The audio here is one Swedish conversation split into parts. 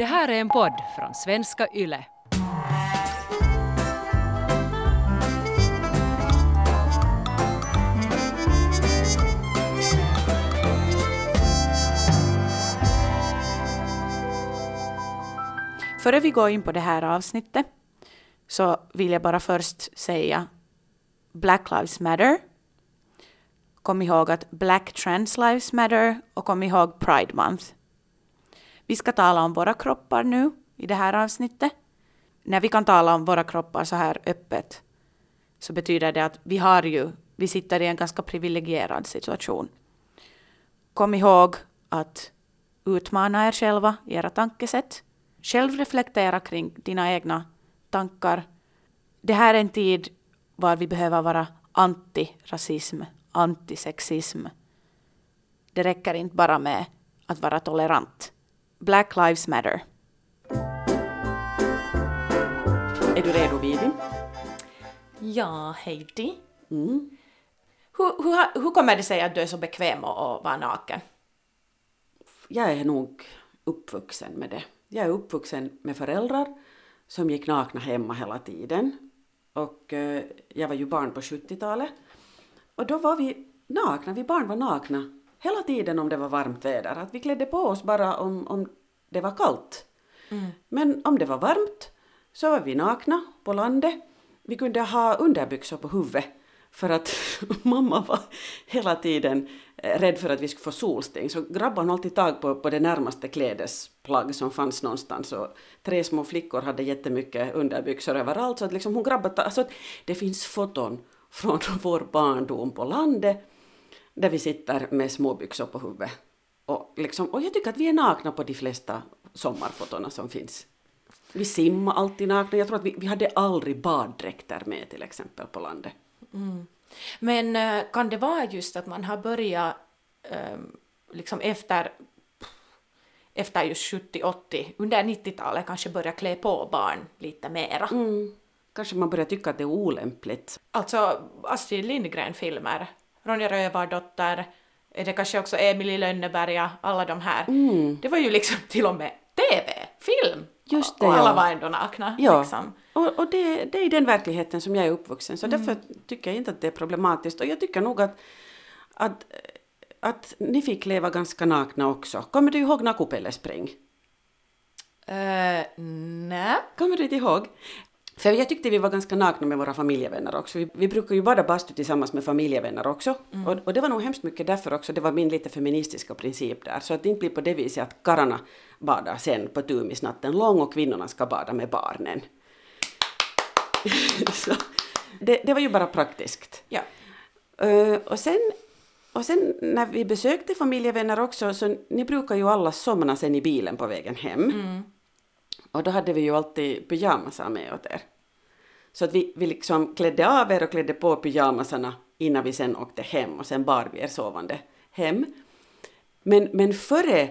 Det här är en podd från svenska YLE. Före vi går in på det här avsnittet så vill jag bara först säga Black Lives Matter. Kom ihåg att Black Trans Lives Matter och kom ihåg Pride Month. Vi ska tala om våra kroppar nu i det här avsnittet. När vi kan tala om våra kroppar så här öppet så betyder det att vi har ju, vi sitter i en ganska privilegierad situation. Kom ihåg att utmana er själva i era tankesätt. Själv reflektera kring dina egna tankar. Det här är en tid var vi behöver vara antirasism, antisexism. Det räcker inte bara med att vara tolerant. Black Lives Matter. Är du redo Vivi? Ja, Heidi. Mm. Hur, hur, hur kommer det sig att du är så bekväm att vara naken? Jag är nog uppvuxen med det. Jag är uppvuxen med föräldrar som gick nakna hemma hela tiden. Och eh, jag var ju barn på 70-talet. Och då var vi nakna, vi barn var nakna hela tiden om det var varmt väder. Att vi klädde på oss bara om, om det var kallt. Men om det var varmt så var vi nakna på landet. Vi kunde ha underbyxor på huvudet för att mamma var hela tiden eh, rädd för att vi skulle få solsting. Så grabbade hon alltid tag på, på det närmaste klädesplagg som fanns någonstans. Och tre små flickor hade jättemycket underbyxor överallt. Så att liksom hon grabbade. Alltså att det finns foton från vår barndom på landet där vi sitter med småbyxor på huvudet. Och, liksom, och jag tycker att vi är nakna på de flesta sommarfotona som finns. Vi simmar alltid nakna. Jag tror att vi, vi hade aldrig baddräkter med till exempel på landet. Men eh, kan det vara just att man har börjat ehm, liksom efter, efter just 70-80, under 90-talet kanske börja klä på barn lite mera? Mm. Kanske man börjar tycka att det är olämpligt. Alltså Astrid Lindgren-filmer, Ronja Rövardotter, är det kanske också Emil i Lönneberga, alla de här. Det var ju liksom till och med TV, film! Just det, och alla ja. var ändå nakna. Ja, Liksom. och, och det, det är den verkligheten som jag är uppvuxen så därför tycker jag inte att det är problematiskt och jag tycker nog att, att, att ni fick leva ganska nakna också. Kommer du ihåg Nakupellespring? Uh, nej. Kommer du inte ihåg? För jag tyckte vi var ganska nakna med våra familjevänner också. Vi, vi brukar ju bada bastu tillsammans med familjevänner också. Och, och det var nog hemskt mycket därför också, det var min lite feministiska princip där. Så att det inte blir på det viset att karlarna badar sen på tumisnatten lång och kvinnorna ska bada med barnen. så, det, det var ju bara praktiskt. Ja. Eh, och, sen, och sen när vi besökte familjevänner också, så ni brukar ju alla somna sen i bilen på vägen hem. Och då hade vi ju alltid pyjamasar med åt er. Så att vi, vi liksom klädde av er och klädde på pyjamasarna innan vi sen åkte hem och sen bar vi er sovande hem. Men, men före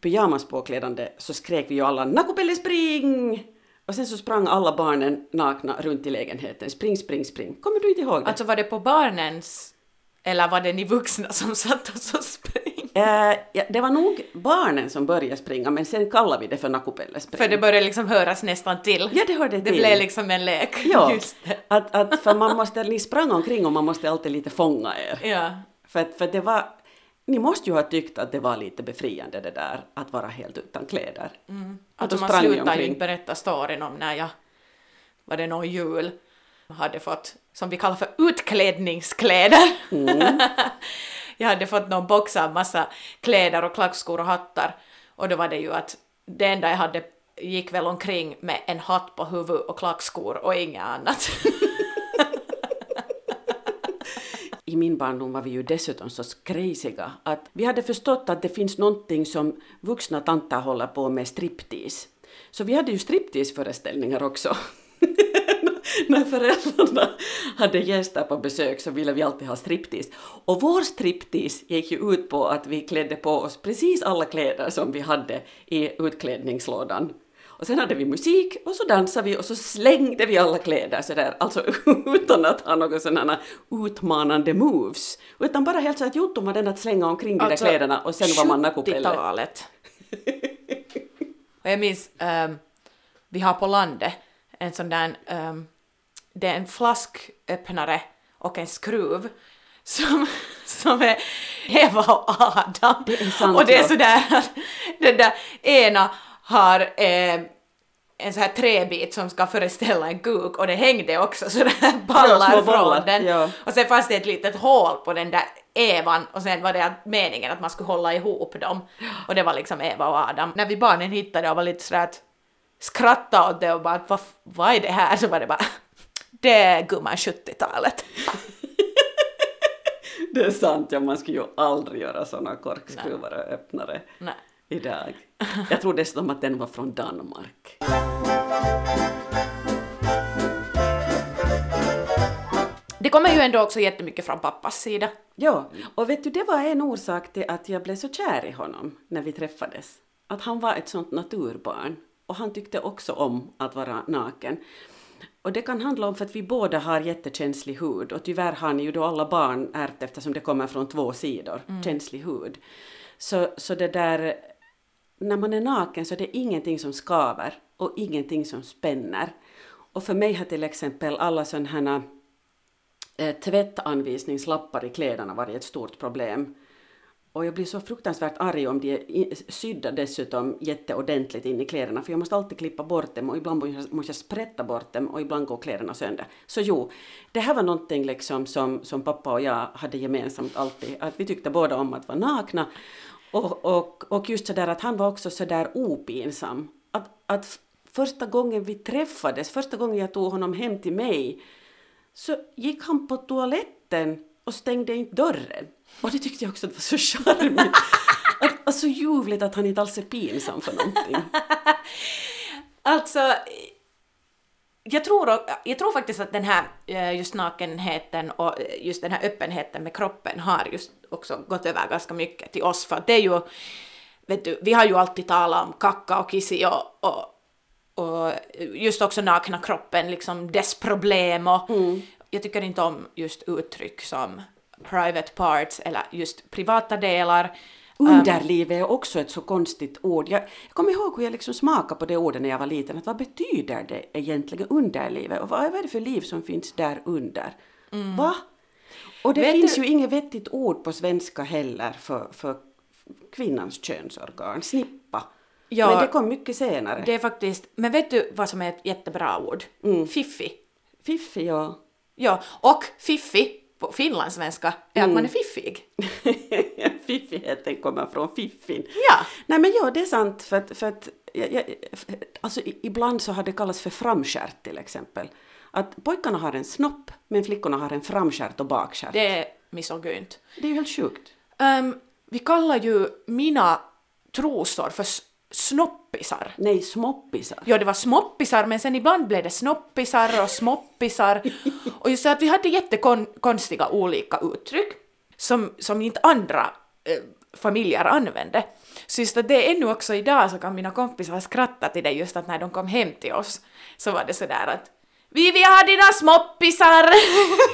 pyjamaspåklädande så skrek vi ju alla Nakupelle spring! Och sen så sprang alla barnen nakna runt i lägenheten. Spring, spring, spring. Kommer du inte ihåg det? Alltså var det på barnens eller var det ni vuxna som satt och så spring? Eh, ja, det var nog barnen som började springa men sen kallade vi det för Nakupelle spring. För det började liksom höras nästan till. Ja, det hörde Det till. blev liksom en lek. Ja, Just det. Att, att för man måste, ni sprang omkring och man måste alltid lite fånga er. Ja. För, att- för det var, ni måste ju ha tyckt att det var lite befriande det där att vara helt utan kläder. Och Alltså då man slutar ju inte berätta storyn om när jag, var det någon jul, hade fått, som vi kallar för utklädningskläder. Mm. jag hade fått någon box av massa kläder och klackskor och hattar. Och då var det ju att det enda jag hade gick väl omkring med en hatt på huvudet och klackskor och inget annat. I min barndom var vi ju dessutom så crazyga att vi hade förstått att det finns någonting som vuxna tanter håller på med striptease. Så vi hade ju striptease-föreställningar också. När föräldrarna hade gäster på besök så ville vi alltid ha striptease. Och vår striptease gick ju ut på att vi klädde på oss precis alla kläder som vi hade i utklädningslådan. Och sen hade vi musik och så dansade vi och så slängde vi alla kläder sådär, alltså utan att ha några sådana utmanande moves. Utan bara helt så att Jotto var den att slänga omkring de Alltså, där kläderna och sen var man nakupelle. 70-talet. Och jag minns, ehm, vi har på landet en sån där, ehm, det är en flasköppnare och en skruv som, som är Eva och Adam. Det är sant, och det är sådär att den där ena har eh, en sån här träbit som ska föreställa en kuk och det hängde också sådär ballar Ja, från den. ja. Och sen fanns det ett litet hål på den där Evan och sen var det meningen att man skulle hålla ihop dem. Och det var liksom Eva och Adam. När vi barnen hittade och var lite sådär att skratta åt det och bara att vad, vad är det här? Så var det bara det är gumman 70-talet. Det är sant, ja man skulle ju aldrig göra såna korkskruvar och öppnare Nej. idag. Jag tror dessutom att den var från Danmark. Det kommer ju ändå också jättemycket från pappas sida. Ja, och vet du, det var en orsak till att jag blev så kär i honom när vi träffades. Att han var ett sånt naturbarn. Och han tyckte också om att vara naken. Och det kan handla om för att vi båda har jättekänslig hud och tyvärr har ni ju då alla barn ärvt eftersom det kommer från två sidor, känslig hud. Så, så det där, när man är naken så är det ingenting som skaver och ingenting som spänner. Och för mig har till exempel alla sådana här eh, tvättanvisningslappar i kläderna varit ett stort problem. Och jag blir så fruktansvärt arg om de är sydda dessutom jätteordentligt in i kläderna för jag måste alltid klippa bort dem och ibland måste jag- sprätta bort dem och ibland går kläderna sönder. Så jo, det här var någonting liksom som, som pappa och jag hade gemensamt alltid, att vi tyckte båda om att vara nakna och, och, och just sådär att han var också sådär opinsam. Att, att första gången vi träffades, första gången jag tog honom hem till mig så gick han på toaletten och stängde inte dörren. Och det tyckte jag också var så charmigt. Att, och så ljuvligt att han inte alls är pinsam för någonting. Alltså, jag tror, jag tror faktiskt att den här eh, just nakenheten och eh, just den här öppenheten med kroppen har just också gått över ganska mycket till oss för det är ju, vet du, vi har ju alltid talat om kacka och kissi och, och, och just också nakna kroppen, liksom dess problem och jag tycker inte om just uttryck som private parts eller just privata delar. Underliv är också ett så konstigt ord. Jag, jag kommer ihåg hur jag liksom smakade på det ordet när jag var liten. Att vad betyder det egentligen underlivet? Och vad är det för liv som finns där under? Va? Och det Vet finns du- ju inget vettigt ord på svenska heller för, för kvinnans könsorgan. Snippa. Ja. Men det kom mycket senare. Det är faktiskt, men vet du vad som är ett jättebra ord? Fiffi. Fiffi och... Ja, och fiffi på finlandssvenska är att man är fiffig. Fiffigheten kommer från fiffin. Ja. Nej men ja, det är sant för att, för att jag, jag, alltså, ibland så har det kallats för framskärt till exempel. Att pojkarna har en snopp men flickorna har en framskärt och bakskärt. Det, Det är misogynt. är ju helt sjukt. Ehm, vi kallar ju mina trosor för snoppisar. Nej, smoppisar. Ja, det var smoppisar, men sen ibland blev det snoppisar och smoppisar. Och just så att vi hade jättekonstiga olika uttryck som, som inte andra eh, familjer använde. Så just att det är ännu också idag så kan mina kompisar skratta till det just att när de kom hem till oss så var det sådär att Vivi har dina smoppisar!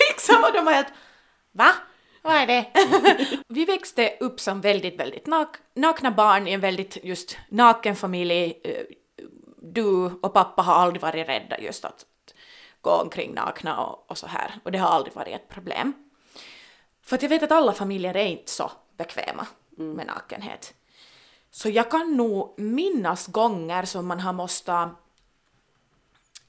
liksom, och de var helt Va? Vad är det? vi växte upp som väldigt, väldigt nak- nakna barn i en väldigt just naken familj. Eh, Du och pappa har aldrig varit rädda just att gå omkring nakna och, och så här. Och det har aldrig varit ett problem. För att jag vet att alla familjer är inte så bekväma med nakenhet. Så jag kan nog minnas gånger som man har måste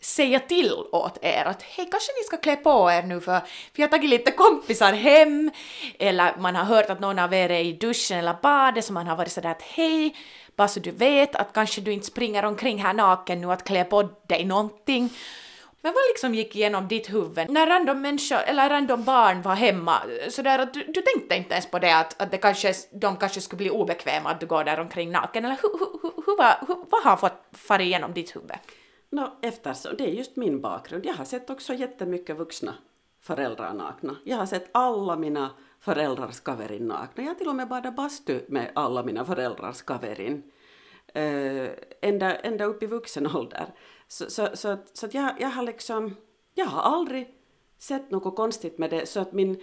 säga till åt er att hej, kanske ni ska klä på er nu för vi har tagit lite kompisar hem, eller man har hört att någon av er är i duschen eller badet så man har varit sådär att hej, bara så du vet att kanske du inte springer omkring här naken nu att klä på dig någonting. Men vad liksom gick igenom ditt huvud när random människor, eller random barn var hemma, sådär att du, du tänkte inte ens på det att, att det kanske, de kanske skulle bli obekväma att du går där omkring naken, eller hur, hur, hur, hur, var- hur, vad har fått fara igenom ditt huvud? No, eftersom, det är just min bakgrund. Jag har sett också jättemycket vuxna föräldrar nakna. Jag har sett alla mina föräldrars kaverin nakna. Jag har till och med badat bastu med alla mina föräldrars kaverin. Äh, ända, ända upp i vuxen ålder. Så, så, så, att- så att jag, jag har liksom, jag har aldrig sett något konstigt med det. Så att min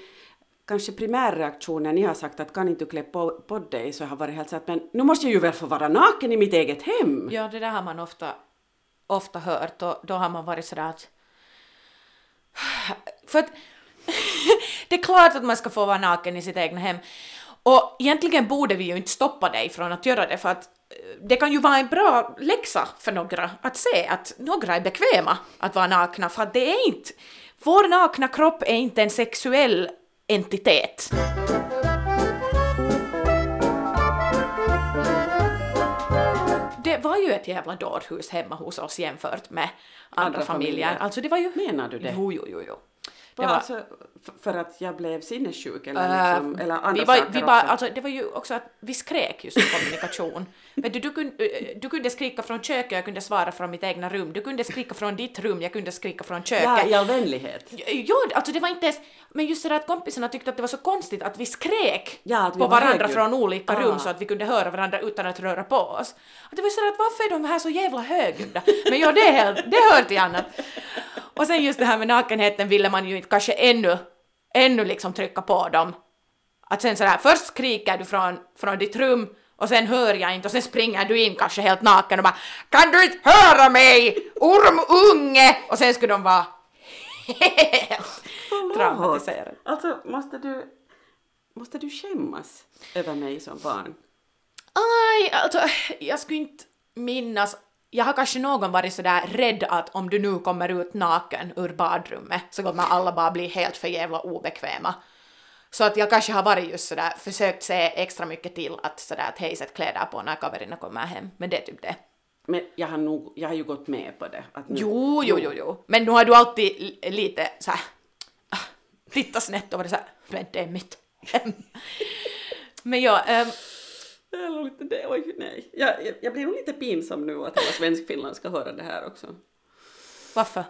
kanske primärreaktion när ni har sagt att kan inte du klä på, på dig, så har varit helt så att men nu måste jag ju väl få vara naken i mitt eget hem. Ja, det där har man ofta, ofta hört och då har man varit sådär att... För att det är klart att man ska få vara naken i sitt egna hem. Och egentligen borde vi ju inte stoppa dig från att göra det för att eh, det kan ju vara en bra läxa för några att se att några är bekväma att vara nakna för att det är inte... Vår nakna kropp är inte en sexuell entitet. Var ju ett jävla dårhus hemma hos oss jämfört med andra, Andra familjer. familjer. Alltså det var ju... Menar du det? Jo, jo, jo, jo. Det Var alltså för att jag blev sinnessjuk eller, Äh, liksom, eller andra vi var, saker vi bara, också? alltså, det var ju också att vi skrek just i kommunikation. Vet du, du, kunde, eh, du kunde skrika från köket, jag kunde svara från mitt egna rum. Du kunde skrika från ditt rum, jag kunde skrika från köket. Ja, i all vänlighet. Jo, alltså det var inte ens... Men just det att kompisarna tyckte att det var så konstigt att vi skrek Ja, att vi på var varandra högljudda. från olika Ah. rum så att vi kunde höra varandra utan att röra på oss. Och det var så att varför är de här så jävla högljudda? Men ja, det, det hör till annat. Och sen just det här med nakenheten ville man ju inte kanske ännu, ännu liksom trycka på dem. Att sen sådär, först skriker du från, från ditt rum och sen hör jag inte och sen springer du in kanske helt naken och bara Kan du inte höra mig? Ormunge! Och sen skulle de vara helt traumatiserade. Alltså, måste du, måste du skämmas över mig som barn? Aj, alltså jag skulle inte minnas jag har kanske någon varit sådär rädd att om du nu kommer ut naken ur badrummet så kommer alla bara bli helt för jävla obekväma. Så att jag kanske har varit just sådär, försökt se extra mycket till att sådär att hej sätt kläder på när kaverna kommer hem. Men det är typ det. Men jag har, nog, jag har ju gått med på det. Att nu, Jo, jo, jo, jo. Men nu har du alltid li- lite såhär, ah, titta snett och varit såhär, men det är mitt hem. Men ja, ehm, Eller lite det, oj nej. Jag, jag, jag blir nog lite pinsam nu att hela Svenskfinland ska höra det här också. varför?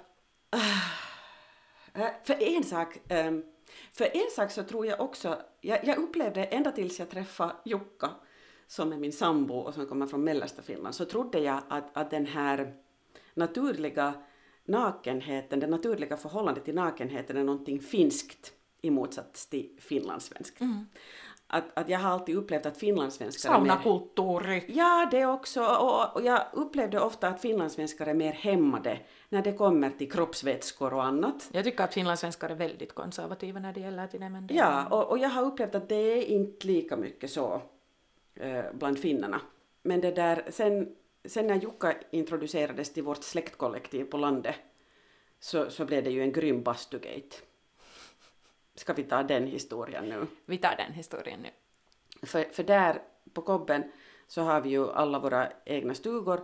Eh, För en sak, ehm, för en sak så tror jag också, jag, jag upplevde ända tills jag träffade Jukka som är min sambo och som kommer från mellersta Finland, så trodde jag att, att den här naturliga nakenheten, det naturliga förhållandet till nakenheten är någonting finskt i motsats till finlandssvenskt. Att, att jag har alltid upplevt att finlandssvenskar är mer... Saunakulttuuri. Ja, det också. Och, och jag upplevde ofta att finlandssvenskar är mer hämmade när det kommer till kroppsvätskor och annat. Jag tycker att finlandssvenskar är väldigt konservativa när det gäller men det Ja, och, och jag har upplevt att det är inte lika mycket så eh, bland finnarna. Men det där, sen, sen när Jukka introducerades till vårt släktkollektiv på landet så, så blev det ju en grym bastugate. Ska vi ta den historien nu? Vi tar den historien nu. För, för där på Kobben så har vi ju alla våra egna stugor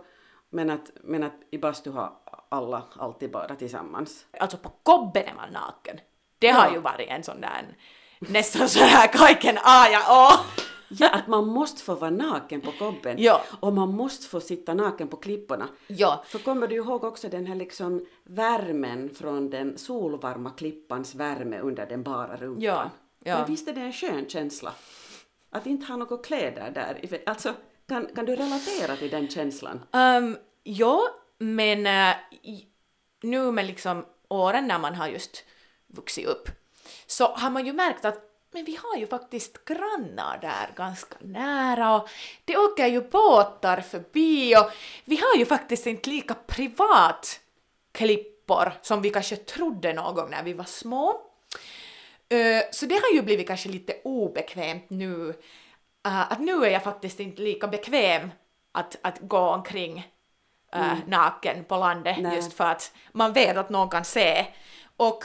men att, men att i bastu har alla alltid badat tillsammans. Alltså på kobben är man naken. Det har Ja. ju varit en sån där nästan så här kaiken A ja Å. Ja, att man måste få vara naken på Kobben Ja. och man måste få sitta naken på klipporna. Ja. För kommer du ihåg också den här liksom värmen från den solvarma klippans värme under den bara rumpan? Ja, ja. Men visst är det en skön känsla? Att inte ha några kläder där. Alltså, kan, kan du relatera till den känslan? Um, ja, men äh, nu med liksom åren när man har just vuxit upp så har man ju märkt att men vi har ju faktiskt grannar där ganska nära och det åker ju båtar förbi och vi har ju faktiskt inte lika privat klippor som vi kanske trodde någon gång när vi var små. Så det har ju blivit kanske lite obekvämt nu. att nu är jag faktiskt inte lika bekväm att, att gå omkring eh, naken på landet Nej. just för att man vet att någon kan se. Och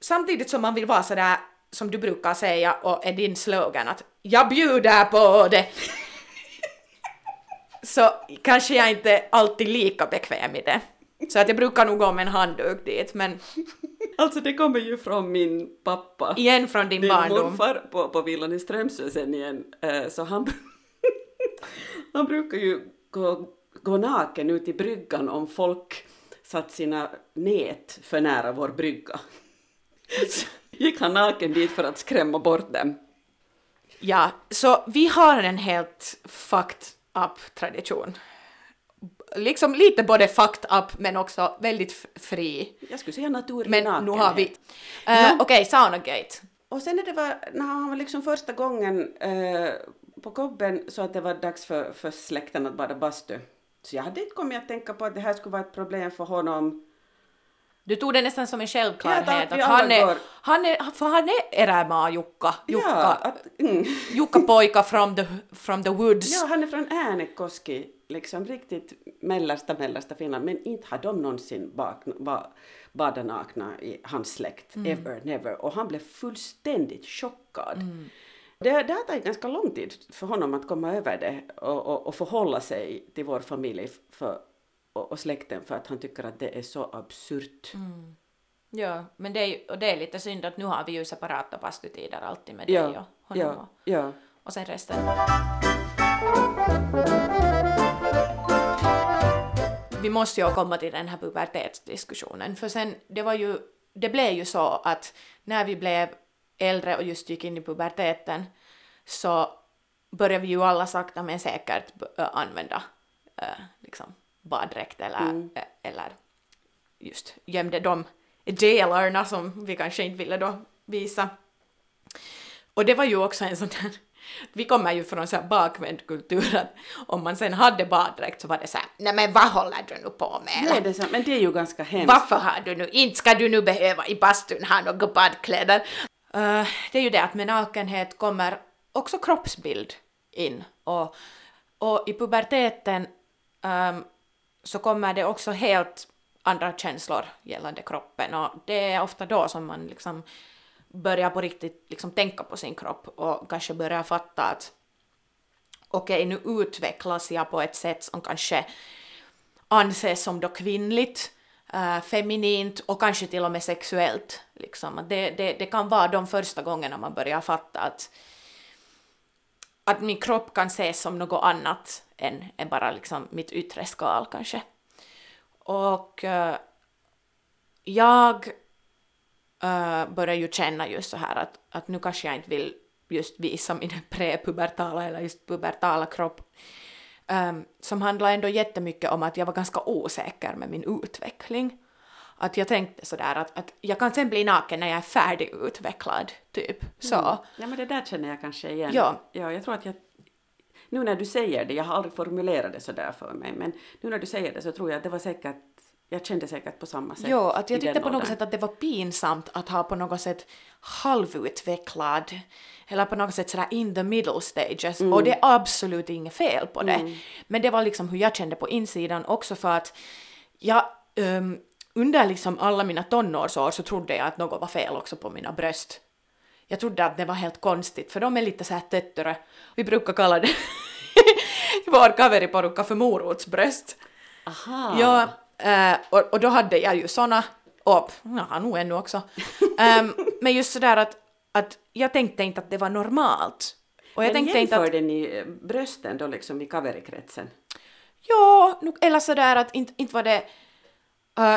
samtidigt som man vill vara sådär som du brukar säga och är din slogan att jag bjuder på det. så kanske jag inte alltid lika bekväm i det. Så att jag brukar nog gå med en handduk dit men Alltså det kommer ju från min pappa. igen från din Min barndom. morfar på, på villan i Strömsö sen igen, eh, så han, han brukar ju gå, gå naken ut i bryggan om folk satt sina nät för nära vår brygga. Gick han naken dit för att skrämma bort dem. Ja, så vi har en helt fucked up tradition. Liksom lite både fucked up men också väldigt fri. Jag skulle säga naturlig Men nakenhet. nu har vi... Uh, Ja. Okej, Saunagate. och sen när det var, när han var liksom första gången eh, på kobben så att det var dags för, för släkten att bada bastu. Så jag hade inte kommit att tänka på att det här skulle vara ett problem för honom. Du tog det nästan som en Ja, självklarhet att vi att han är, han är, för han är erämaa Jukka, Jukka, Ja, att, mm. Jukka pojka from the, from the woods. ja, han är från Äänekoski, liksom riktigt mellersta, mellersta Finland, men inte har de någonsin ba, badat nakna i hans släkt, ever, never. Och han blev fullständigt chockad. Det, det har tagit ganska lång tid för honom att komma över det och, och, och förhålla sig till vår familj för, och, och släkten för att han tycker att det är så absurt. Ja, men det är, och det är lite synd att nu har vi ju separata bastutider alltid med dig Ja, och honom ja, och, ja. och sen resten. Vi måste ju komma till den här pubertetsdiskussionen, för sen, det var ju, det blev ju så att när vi blev äldre och just gick in i puberteten så började vi ju alla sakta men säkert ö, använda äh, liksom baddräkt eller, äh, eller just gömde de delarna som vi kanske inte ville då visa. Och det var ju också en sån där, vi kommer ju från så här bakvänd kultur att om man sen hade baddräkt så var det så här, nej men vad håller du nu på med? Nej, det är så, men det är ju ganska hemskt. Varför har du nu, inte ska du nu behöva i bastun ha några badkläder. Eh, det är ju det att med nakenhet kommer också kroppsbild in och, och i puberteten ehm, så kommer det också helt andra känslor gällande kroppen och det är ofta då som man liksom börjar på riktigt liksom tänka på sin kropp och kanske börjar fatta att okej, nu utvecklas jag på ett sätt som kanske anses som då kvinnligt, äh, feminint och kanske till och med sexuellt. Liksom. Det, det, det kan vara de första gångerna man börjar fatta att, att min kropp kan ses som något annat än, än bara liksom mitt yttre skal kanske. Och äh, jag äh, börjar ju känna just så här att, att nu kanske jag inte vill just visa min prepubertala eller just pubertala kropp Ehm, som handlar ändå jättemycket om att jag var ganska osäker med min utveckling. Att jag tänkte sådär att, att jag kan sen bli naken när jag är färdigutvecklad, typ. Så. Ja, men det där känner jag kanske igen. Ja. ja. Jag tror att jag... Nu när du säger det, jag har aldrig formulerat det så där för mig, men nu när du säger det så tror jag att det var säkert, jag kände säkert på samma sätt. Jo, att jag tyckte på något åldern. sätt att det var pinsamt att ha på något sätt halvutvecklad eller på något sätt sådär in the middle stages och det är absolut inget fel på det. Men det var liksom hur jag kände på insidan också för att jag ehm, under liksom alla mina tonårsår så trodde jag att något var fel också på mina bröst. Jag trodde att det var helt konstigt för de är lite så här tötterö. Vi brukar kalla det i vår kaveriporukka för morotsbröst. Aha. Ja, eh, och, och då hade jag ju såna, och jag har nog ännu också. Ehm, men just sådär att, att jag tänkte inte att det var normalt. Och jag men tänkte inte att, jämförde ni eh, brösten då liksom i kaverikretsen? ja, eller sådär att inte, inte var det,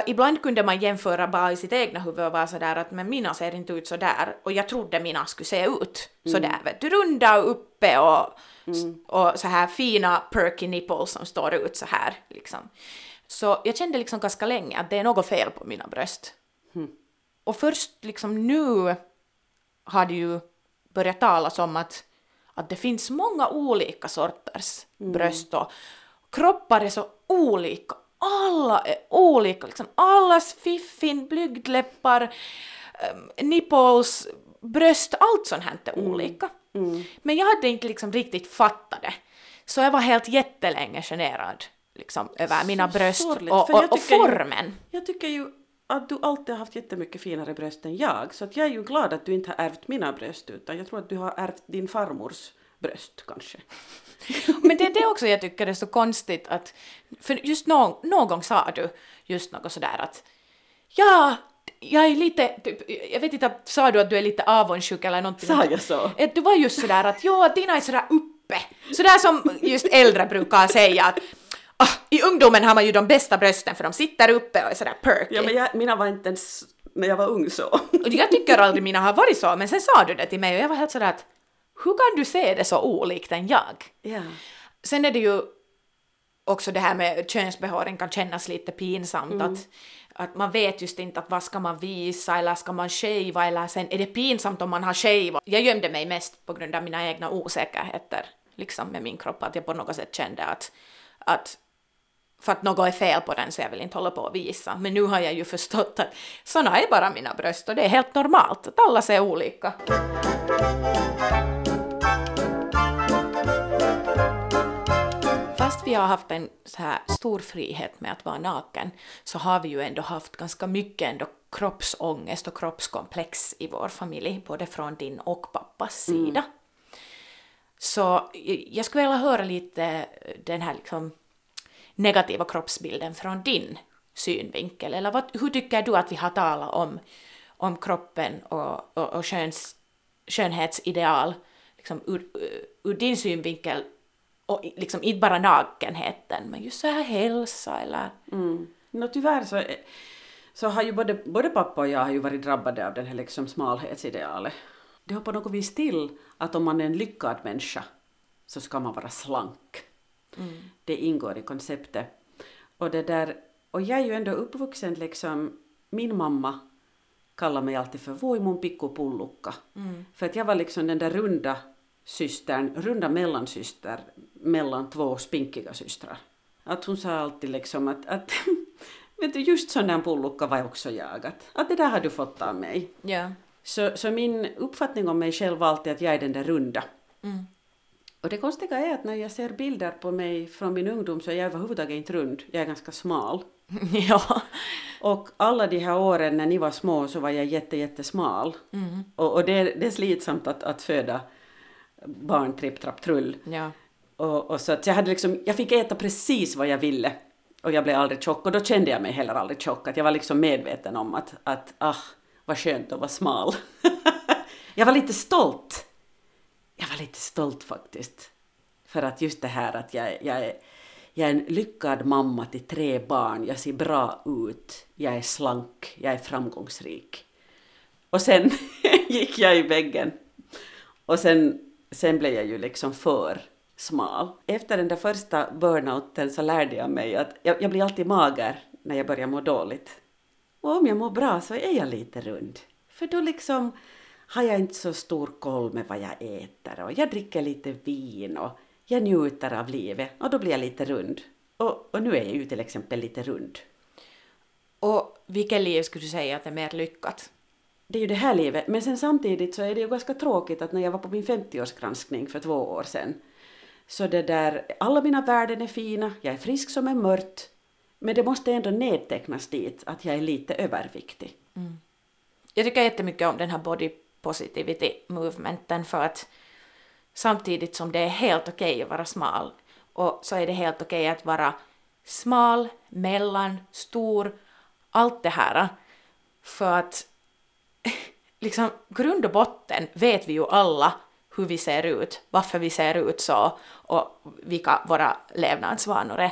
ibland kunde man jämföra bara i sitt egna huvud och vara sådär att men mina ser inte ut sådär och jag trodde mina skulle se ut sådär vet du, runda och uppe och, och så här fina perky nipples som står ut så här liksom. Så jag kände liksom ganska länge att det är något fel på mina bröst. Och först liksom nu har det ju börjat talas om att, att det finns många olika sorters bröst och kroppar är så olika. Alla är olika, liksom allas fiffin, blygdläppar, um, nipples, bröst, allt sånt här är olika. Men jag hade inte liksom riktigt fattat det. Så jag var helt jättelänge generad liksom, över mina bröst sorgligt, och, och, och tycker ju- formen. Jag tycker ju att du alltid har haft jättemycket finare bröst än jag, så att jag är ju glad att du inte har ärvt mina bröst, utan jag tror att du har ärvt din farmors bröst kanske. Men det är det också jag tycker är så konstigt att, för just någon, någon gång sa du just något sådär att ja, jag är lite, typ, jag vet inte, sa du att du är lite avundsjuk eller någonting? Sa jag så? Att du var just sådär att att dina är sådär uppe, sådär som just äldre brukar säga att ah, i ungdomen har man ju de bästa brösten för de sitter uppe och är sådär perky. Ja, men jag, mina var inte ens när jag var ung så. Och jag tycker aldrig mina har varit så, men sen sa du det till mig och jag var helt sådär att hur kan du se det så olikt än jag? Ja. Sen är det ju också det här med könsbehåring kan kännas lite pinsamt. Att, att man vet just inte att vad ska man visa eller ska man shava eller sen är det pinsamt om man har shave. Jag gömde mig mest på grund av mina egna osäkerheter liksom med min kropp. Att jag på något sätt kände att, att för att något är fel på den så jag vill inte hålla på att visa. Men nu har jag ju förstått att såna är bara mina bröst och det är helt normalt att alla ser olika. Vi har haft en så här stor frihet med att vara naken så har vi ju ändå haft ganska mycket ändå kroppsångest och kroppskomplex i vår familj, både från din och pappas sida. Så jag skulle vilja höra lite den här liksom negativa kroppsbilden från din synvinkel. Eller vad, hur tycker du att vi har talat om, om kroppen och, och, och sköns, skönhetsideal liksom ur, ur din synvinkel och liksom inte bara nakenheten men just så här hälsa eller... Mm. No, tyvärr så, så har ju både, både pappa och jag har ju varit drabbade av den här liksom smalhetsidealet. Det har på något vis till att om man är en lyckad människa så ska man vara slank. Det ingår i konceptet. Och, det där, och jag är ju ändå uppvuxen liksom, min mamma kallar mig alltid för voi mun pikkupullukka. För att jag var liksom den där runda systern, runda mellansyster mellan två spinkiga systrar. Att hon sa alltid liksom att, att vet du, just sån där pullukka var också jag. Att, att det där har du fått av mig. Ja. Så, så min uppfattning om mig själv var alltid att jag är den där runda. Och det konstiga är att när jag ser bilder på mig från min ungdom så är jag överhuvudtaget inte rund. Jag är ganska smal. ja. Och alla de här åren när ni var små så var jag jätte, jättesmal. Och, och det, det är slitsamt att, att föda barn tripp, trapp, trull. ja. Och, och så att jag, hade liksom, jag fick äta precis vad jag ville. Och jag blev aldrig tjock. Och då kände jag mig heller aldrig tjock. Att jag var liksom medveten om att, att ah, vad skönt att vara smal. jag var lite stolt. Jag var lite stolt faktiskt. För att just det här att jag, jag, är, jag är en lyckad mamma till tre barn. Jag ser bra ut. Jag är slank. Jag är framgångsrik. Och sen gick jag i väggen. Och sen, sen blev jag ju liksom för smal. Efter den där första burnouten så lärde jag mig att jag, jag blir alltid mager när jag börjar må dåligt. Och om jag mår bra så är jag lite rund. För då liksom har jag inte så stor koll med vad jag äter och jag dricker lite vin och jag njuter av livet och då blir jag lite rund. Och, och nu är jag ju till exempel lite rund. Och vilket liv skulle du säga att är mer lyckat? Det är ju det här livet, men sen samtidigt så är det ju ganska tråkigt att när jag var på min 50-årsgranskning för två år sedan så det där, alla mina värden är fina, jag är frisk som en mört, men det måste ändå nedtecknas dit att jag är lite överviktig. Mm. Jag tycker jättemycket om den här body positivity movementen för att samtidigt som det är helt okej att vara smal och så är det helt okej att vara smal, mellan, stor, allt det här. För att liksom grund och botten vet vi ju alla hur vi ser ut, varför vi ser ut så och vilka våra levnadsvanor är.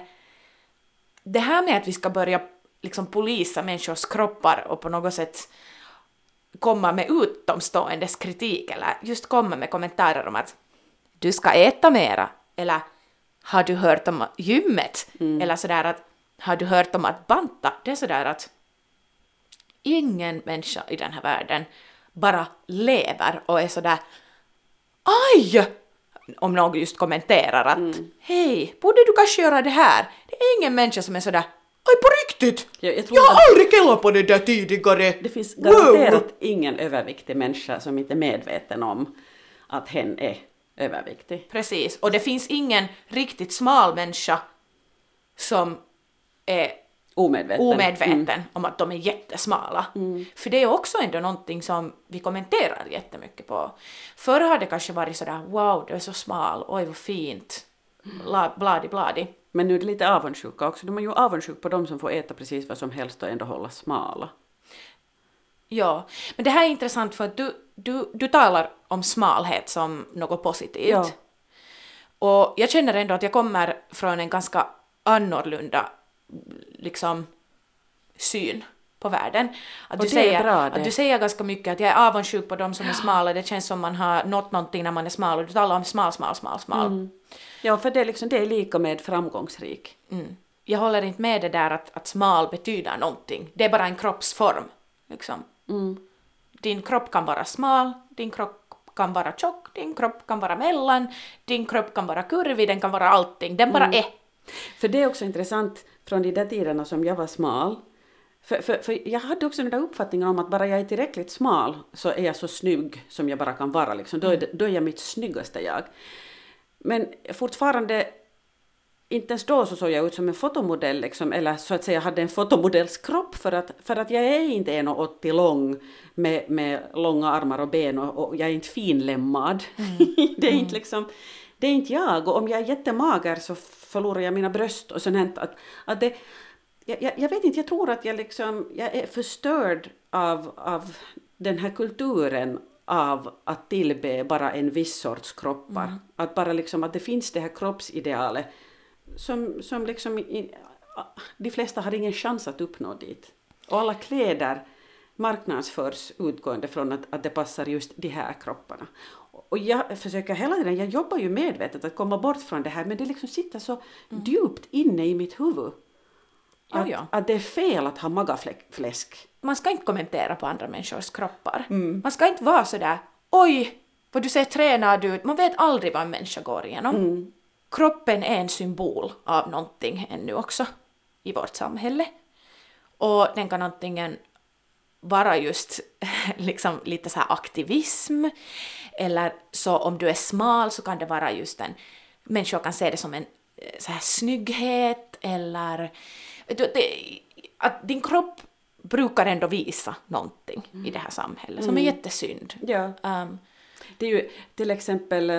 Det här med att vi ska börja liksom polisa människors kroppar och på något sätt komma med utomståendes kritik eller just komma med kommentarer om att du ska äta mera eller har du hört om gymmet eller sådär att har du hört om att banta? Det är sådär att ingen människa i den här världen bara lever och är sådär aj! Om någon just kommenterar att hej, borde du kanske göra det här? Det är ingen människa som är sådär aj på riktigt! Jag, jag Jag att har aldrig kollat på det där tidigare! det finns Wow! garanterat ingen överviktig människa som inte är medveten om att hen är överviktig. Precis, och det finns ingen riktigt smal människa som är Omedveten. omedveten Mm. om att de är jättesmala. För det är också ändå någonting som vi kommenterar jättemycket på. Förr har det kanske varit sådär wow, du är så smal, oj vad fint, Bla, bladi bladi. Men nu är det lite avundsjuka också. De är ju avundsjuka på de som får äta precis vad som helst och ändå hålla smala. Ja, men det här är intressant för att du, du, du talar om smalhet som något positivt. Ja. Och jag känner ändå att jag kommer från en ganska annorlunda liksom, syn på världen. Att Och du, säger, bra att du säger ganska mycket att jag är avundsjuk på de som är smala, det känns som man har nått någonting när man är smal och du talar om smal, smal, smal, smal. Mm. Ja, för det är, liksom, det är lika med framgångsrik. Mm. Jag håller inte med det där att, att smal betyder någonting. Det är bara en kroppsform. Liksom. Mm. Din kropp kan vara smal, din kropp kan vara tjock, din kropp kan vara mellan, din kropp kan vara kurvig, den kan vara allting. Den bara är. För det är också intressant från de där tiderna som jag var smal. För, för, för jag hade också den där uppfattningen om att bara jag är tillräckligt smal så är jag så snygg som jag bara kan vara. Liksom. Då, är det, då är jag mitt snyggaste jag. Men fortfarande, inte ens då så såg jag ut som en fotomodell, liksom, eller så att säga hade en fotomodells kropp för att, för att jag är inte 1,80 lång med, med långa armar och ben och, och jag är inte finlemmad. det, är inte liksom, det är inte jag och om jag är jättemager så förlorar jag mina bröst och sånt här. Att, att det, jag, jag, vet inte, jag tror att jag, liksom, jag är förstörd av, av den här kulturen av att tillbe bara en viss sorts kroppar. Att bara liksom att det finns det här kroppsidealet som, som liksom i, de flesta har ingen chans att uppnå dit. Och alla kläder marknadsförs utgående från att, att det passar just de här kropparna. Och jag försöker hela tiden, jag jobbar ju medvetet att komma bort från det här men det liksom sitter så djupt inne i mitt huvud. Att, ja. att det är fel att ha magafläsk. Man ska inte kommentera på andra människors kroppar. Man ska inte vara sådär oj, vad du ser tränad ut. Man vet aldrig vad en människa går igenom. Kroppen är en symbol av någonting ännu också i vårt samhälle. Och den kan antingen vara just liksom lite så här aktivism eller så om du är smal så kan det vara just en människor kan se det som en eh, så här snygghet eller du, det, att din kropp brukar ändå visa någonting i det här samhället som är jättesynd. Ja. Um, Det är ju till exempel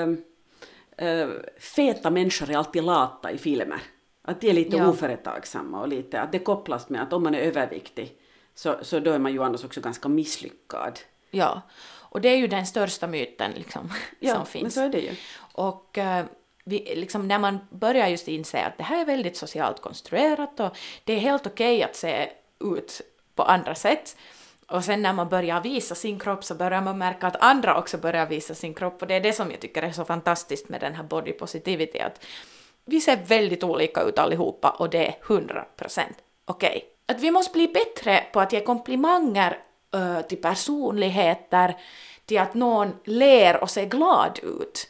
äh, feta människor är alltid lata i filmer. Att de är lite Ja. oföretagsamma och lite att det kopplas med att om man är överviktig så, så då är man ju annars också ganska misslyckad. ja, och det är ju den största myten liksom, Ja, som men finns. så är det ju. Och eh, vi, liksom, när man börjar just inse att det här är väldigt socialt konstruerat och det är helt okej att se ut på andra sätt. Och sen när man börjar visa sin kropp så börjar man märka att andra också börjar visa sin kropp och det är det som jag tycker är så fantastiskt med den här body positivity att vi ser väldigt olika ut allihopa och det är 100% okej. Att vi måste bli bättre på att ge komplimanger till personligheter, till att någon ler och ser glad ut.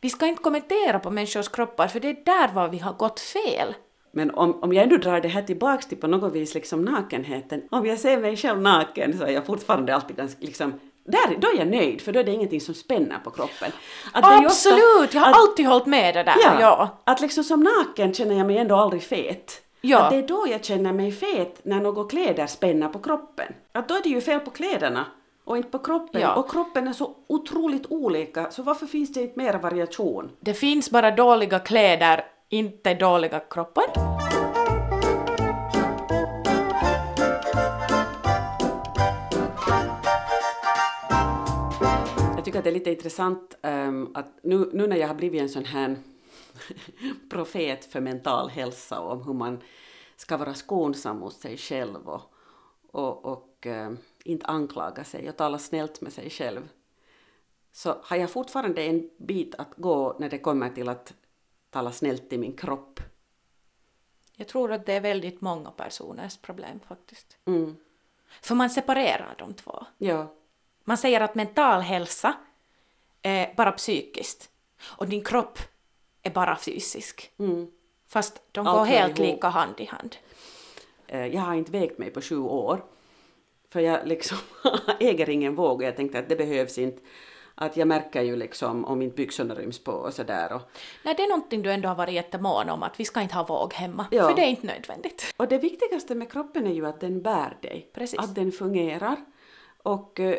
Vi ska inte kommentera på människors kroppar för det är där var vi har gått fel. Men om, om jag ändå drar det här tillbaks till på något vis liksom nakenheten. Om jag ser mig själv naken så är jag fortfarande alltid ganska liksom där, då är jag nöjd för då är det ingenting som spänner på kroppen. Att ju ofta- Absolut, jag har att- alltid hållit med det där. Ja, Ja. att liksom som naken känner jag mig ändå aldrig fet. Ja. Att det är då jag känner mig fet när några kläder spänner på kroppen. Att då är det ju fel på kläderna och inte på kroppen. Ja. Och kroppen är så otroligt olika så varför finns det inte mer variation? Det finns bara dåliga kläder, inte dåliga kroppar. Jag tycker att det är lite intressant ehm, att nu, nu när jag har blivit en sån här profet för mental hälsa och om hur man ska vara skonsam mot sig själv och, och, och ehm, inte anklaga sig och tala snällt med sig själv så har jag fortfarande en bit att gå när det kommer till att tala snällt till min kropp. Jag tror att det är väldigt många personers problem faktiskt. Mm. För man separerar de två. Ja, Man säger att mental hälsa är bara psykiskt och din kropp är bara fysisk. mm. Fast de Allt går helt ihop. lika hand i hand. Eh, jag har inte vägt mig på sju år. För jag liksom äger ingen våg och jag tänkte att det behövs inte. Att jag märker ju liksom om inte byxorna ryms på och sådär. Och, Nej, det är någonting du ändå har varit jättemån om, att vi ska inte ha våg hemma. Ja. För det är inte nödvändigt. och det viktigaste med kroppen är ju att den bär dig. Precis. Att den fungerar. Och eh,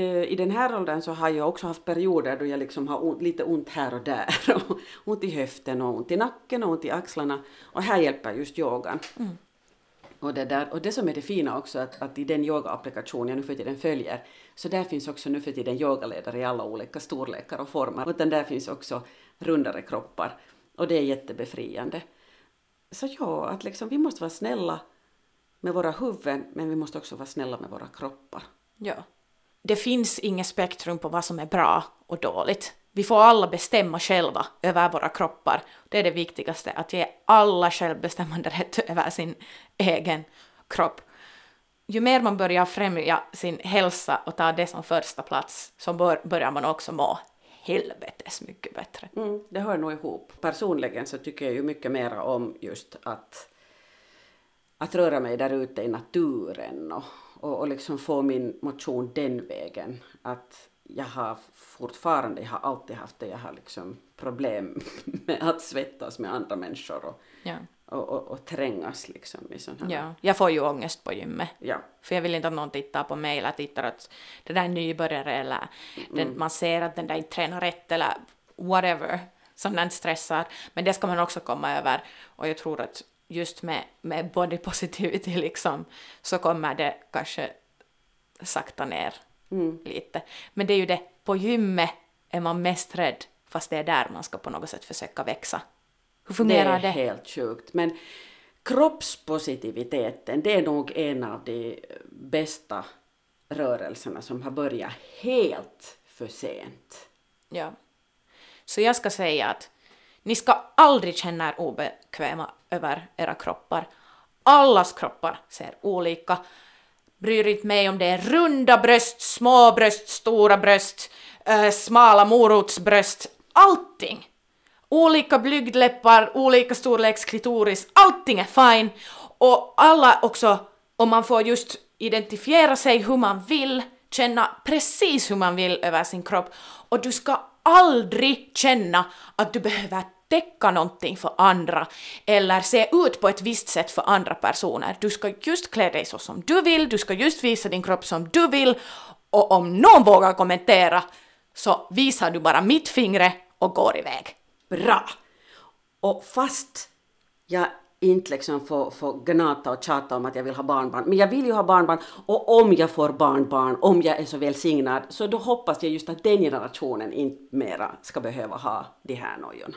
i den här åldern så har jag också haft perioder då jag liksom har ont, lite ont här och där. Och ont i höften och ont i nacken och ont i axlarna. Och här hjälper just yogan. Och det, där, och det som är det fina också att, att i den yoga-applikation jag nu för tiden följer så där finns också nu för tiden yogaledare i alla olika storlekar och former. Utan där finns också rundare kroppar och det är jättebefriande. Så ja, att liksom vi måste vara snälla med våra huvuden, men vi måste också vara snälla med våra kroppar. Ja. Det finns inget spektrum på vad som är bra och dåligt. Vi får alla bestämma själva över våra kroppar. Det är det viktigaste, att ge alla självbestämmande rätt över sin egen kropp. Ju mer man börjar främja sin hälsa och ta det som första plats så bör, börjar man också må helvetes mycket bättre. Mm, det hör nog ihop. Personligen så tycker jag ju mycket mer om just att, att röra mig där ute i naturen och, och, och liksom få min motion den vägen. Att jag har fortfarande, jag har alltid haft det, jag har liksom problem med att svettas med andra människor och, Ja. och, och, och trängas liksom i sådana Ja. Jag får ju ångest på gymmet. ja. För jag vill inte att någon tittar på mig eller tittar att det där är nybörjare eller den, man ser att den där inte tränar rätt eller whatever som den stressar. Men det ska man också komma över och jag tror att just med, med body positivity liksom så kommer det kanske sakta ner lite. Men det är ju det, på gymmet är man mest rädd fast det är där man ska på något sätt försöka växa. Hur Det fungerar är det? helt sjukt. Men kroppspositiviteten, det är nog en av de bästa rörelserna som har börjat helt för sent. Ja. Så jag ska säga att ni ska aldrig känna er obekväma över era kroppar. Allas kroppar ser olika. Bryr inte mig om det är runda bröst, små bröst, stora bröst, äh, smala morotsbröst, allting. Olika blygdläppar, olika storleks klitoris, allting är fine. Och alla också, om man får just identifiera sig hur man vill, känna precis hur man vill över sin kropp. Och du ska aldrig känna att du behöver täcka någonting för andra eller se ut på ett visst sätt för andra personer. Du ska just klä dig så som du vill, du ska just visa din kropp som du vill och om någon vågar kommentera så visar du bara mitt fingre och går iväg. Bra! Och fast jag inte liksom får, får gnata och tjata om att jag vill ha barnbarn, men jag vill ju ha barnbarn och om jag får barnbarn, om jag är så välsignad, så då hoppas jag just att den generationen inte mera ska behöva ha de här nojorna.